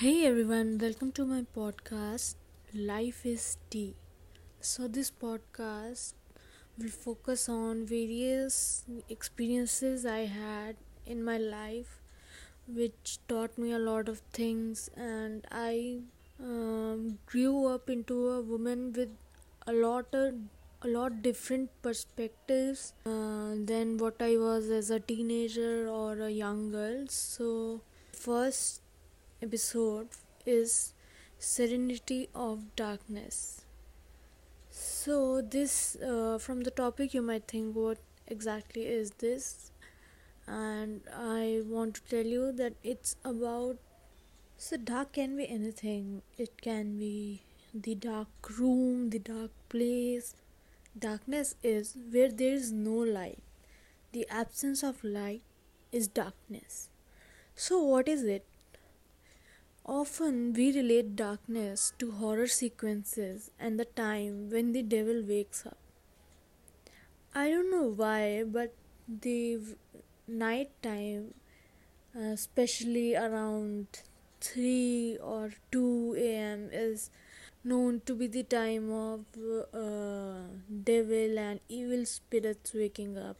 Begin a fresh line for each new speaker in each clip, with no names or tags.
Hey everyone, welcome to my podcast Life is Tea. So, this podcast will focus on various experiences I had in my life which taught me a lot of things, and I um, grew up into a woman with a lot of a lot different perspectives uh, than what I was as a teenager or a young girl. So, first episode is Serenity of Darkness. So, this uh, from the topic, you might think, what exactly is this? And I want to tell you that it's about so, dark can be anything, it can be the dark room, the dark place. Darkness is where there is no light. The absence of light is darkness. So, what is it? Often we relate darkness to horror sequences and the time when the devil wakes up. I don't know why, but the night time, uh, especially around 3 or 2 am, is known to be the time of uh, devil and evil spirits waking up.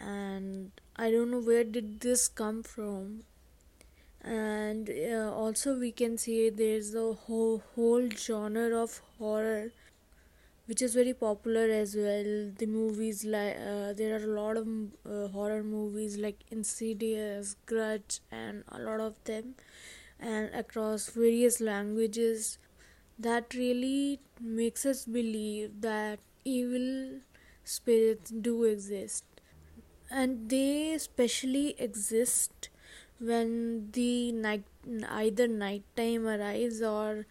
And I don't know where did this come from and uh, also we can see there's a whole, whole genre of horror which is very popular as well. The movies like uh, there are a lot of uh, horror movies like insidious grudge and a lot of them and across various languages. That really makes us believe that evil spirits do exist. And they especially exist when the night either night time arrives or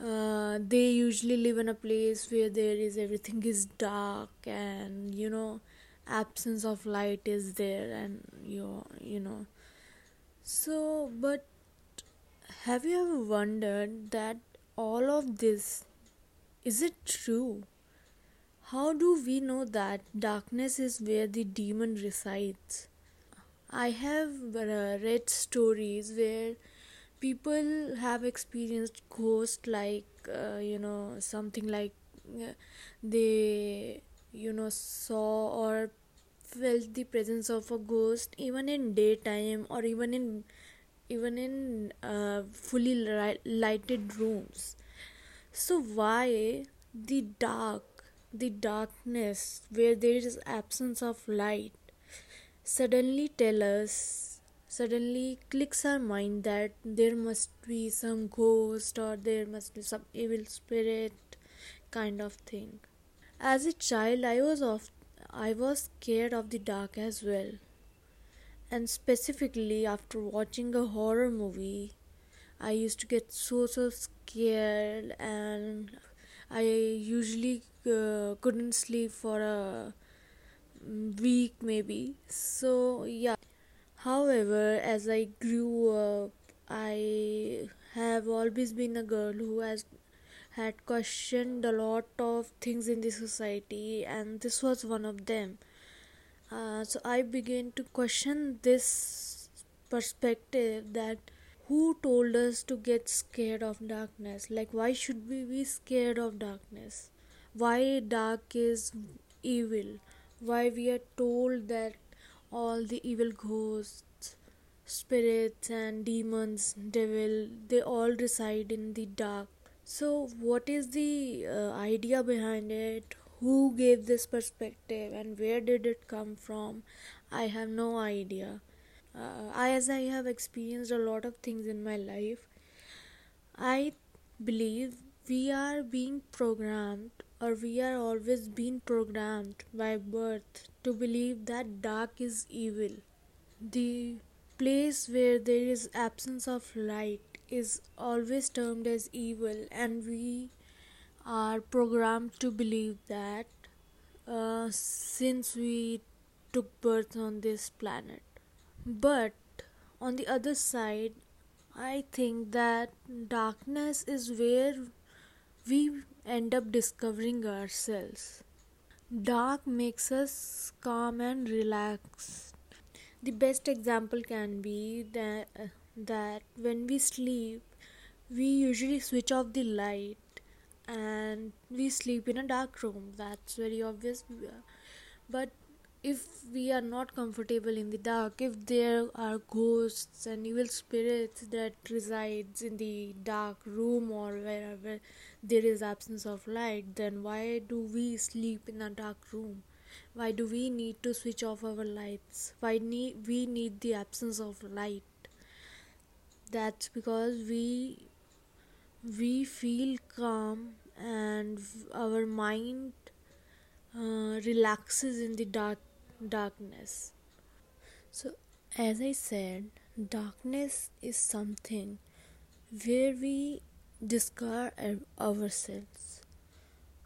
uh, they usually live in a place where there is everything is dark and you know absence of light is there and you you know. So but have you ever wondered that all of this is it true? How do we know that darkness is where the demon resides I have uh, read stories where people have experienced ghost like uh, you know something like uh, they you know saw or felt the presence of a ghost even in daytime or even in even in uh, fully li- lighted rooms. So why the dark the darkness where there is absence of light suddenly tell us suddenly clicks our mind that there must be some ghost or there must be some evil spirit kind of thing. As a child i was of i was scared of the dark as well. And specifically after watching a horror movie i used to get so so scared and i usually uh, couldn't sleep for a week maybe. So yeah. However as i grew up i have always been a girl who has had questioned a lot of things in the society and this was one of them. Uh, so i began to question this perspective that who told us to get scared of darkness? Like why should we be scared of darkness? Why dark is evil why we are told that all the evil ghosts spirits and demons devil they all reside in the dark. So what is the uh, idea behind it? Who gave this perspective and where did it come from? I have no idea. Uh, as i have experienced a lot of things in my life i believe we are being programmed or we are always being programmed by birth to believe that dark is evil. The place where there is absence of light is always termed as evil and we are programmed to believe that uh, since we took birth on this planet. But on the other side, I think that darkness is where we end up discovering ourselves. Dark makes us calm and relaxed. The best example can be that uh, that when we sleep, we usually switch off the light and we sleep in a dark room. That's very obvious. But if we are not comfortable in the dark, if there are ghosts and evil spirits that resides in the dark room or wherever there is absence of light, then why do we sleep in a dark room? Why do we need to switch off our lights? Why need we need the absence of light? That's because we we feel calm and our mind uh, relaxes in the dark darkness. So, as I said, darkness is something where we discover ourselves.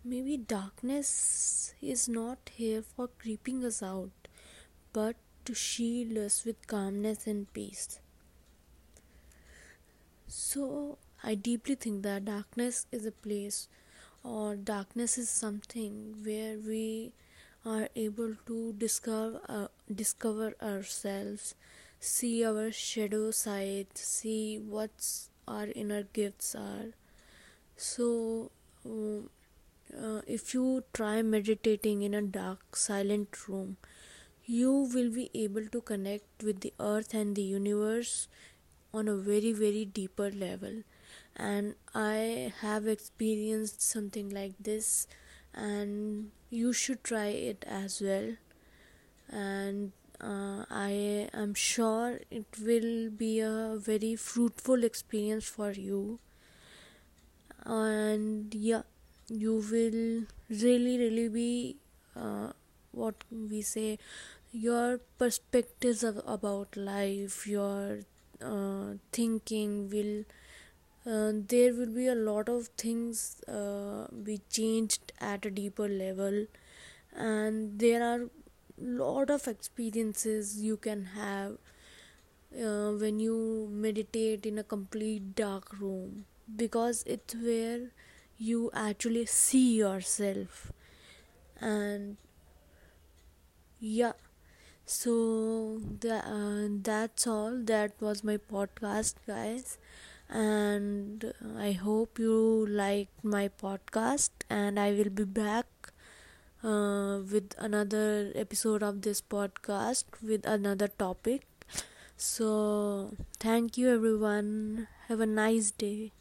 Maybe darkness is not here for creeping us out, but to shield us with calmness and peace. So, I deeply think that darkness is a place, or darkness is something where we are able to discover uh, discover ourselves see our shadow side see what's our inner gifts are. So um, uh, if you try meditating in a dark silent room you will be able to connect with the earth and the universe on a very very deeper level. And i have experienced something like this and you should try it as well. And uh, I am sure it will be a very fruitful experience for you. And yeah you will really really be uh, what we say your perspectives of, about life your uh, thinking will uh, there will be a lot of things uh, be changed at a deeper level. And there are lot of experiences you can have uh, when you meditate in a complete dark room because it's where you actually see yourself. And yeah. So that, uh, that's all. That was my podcast guys and I hope you liked my podcast and I will be back uh, with another episode of this podcast with another topic. So thank you everyone. Have a nice day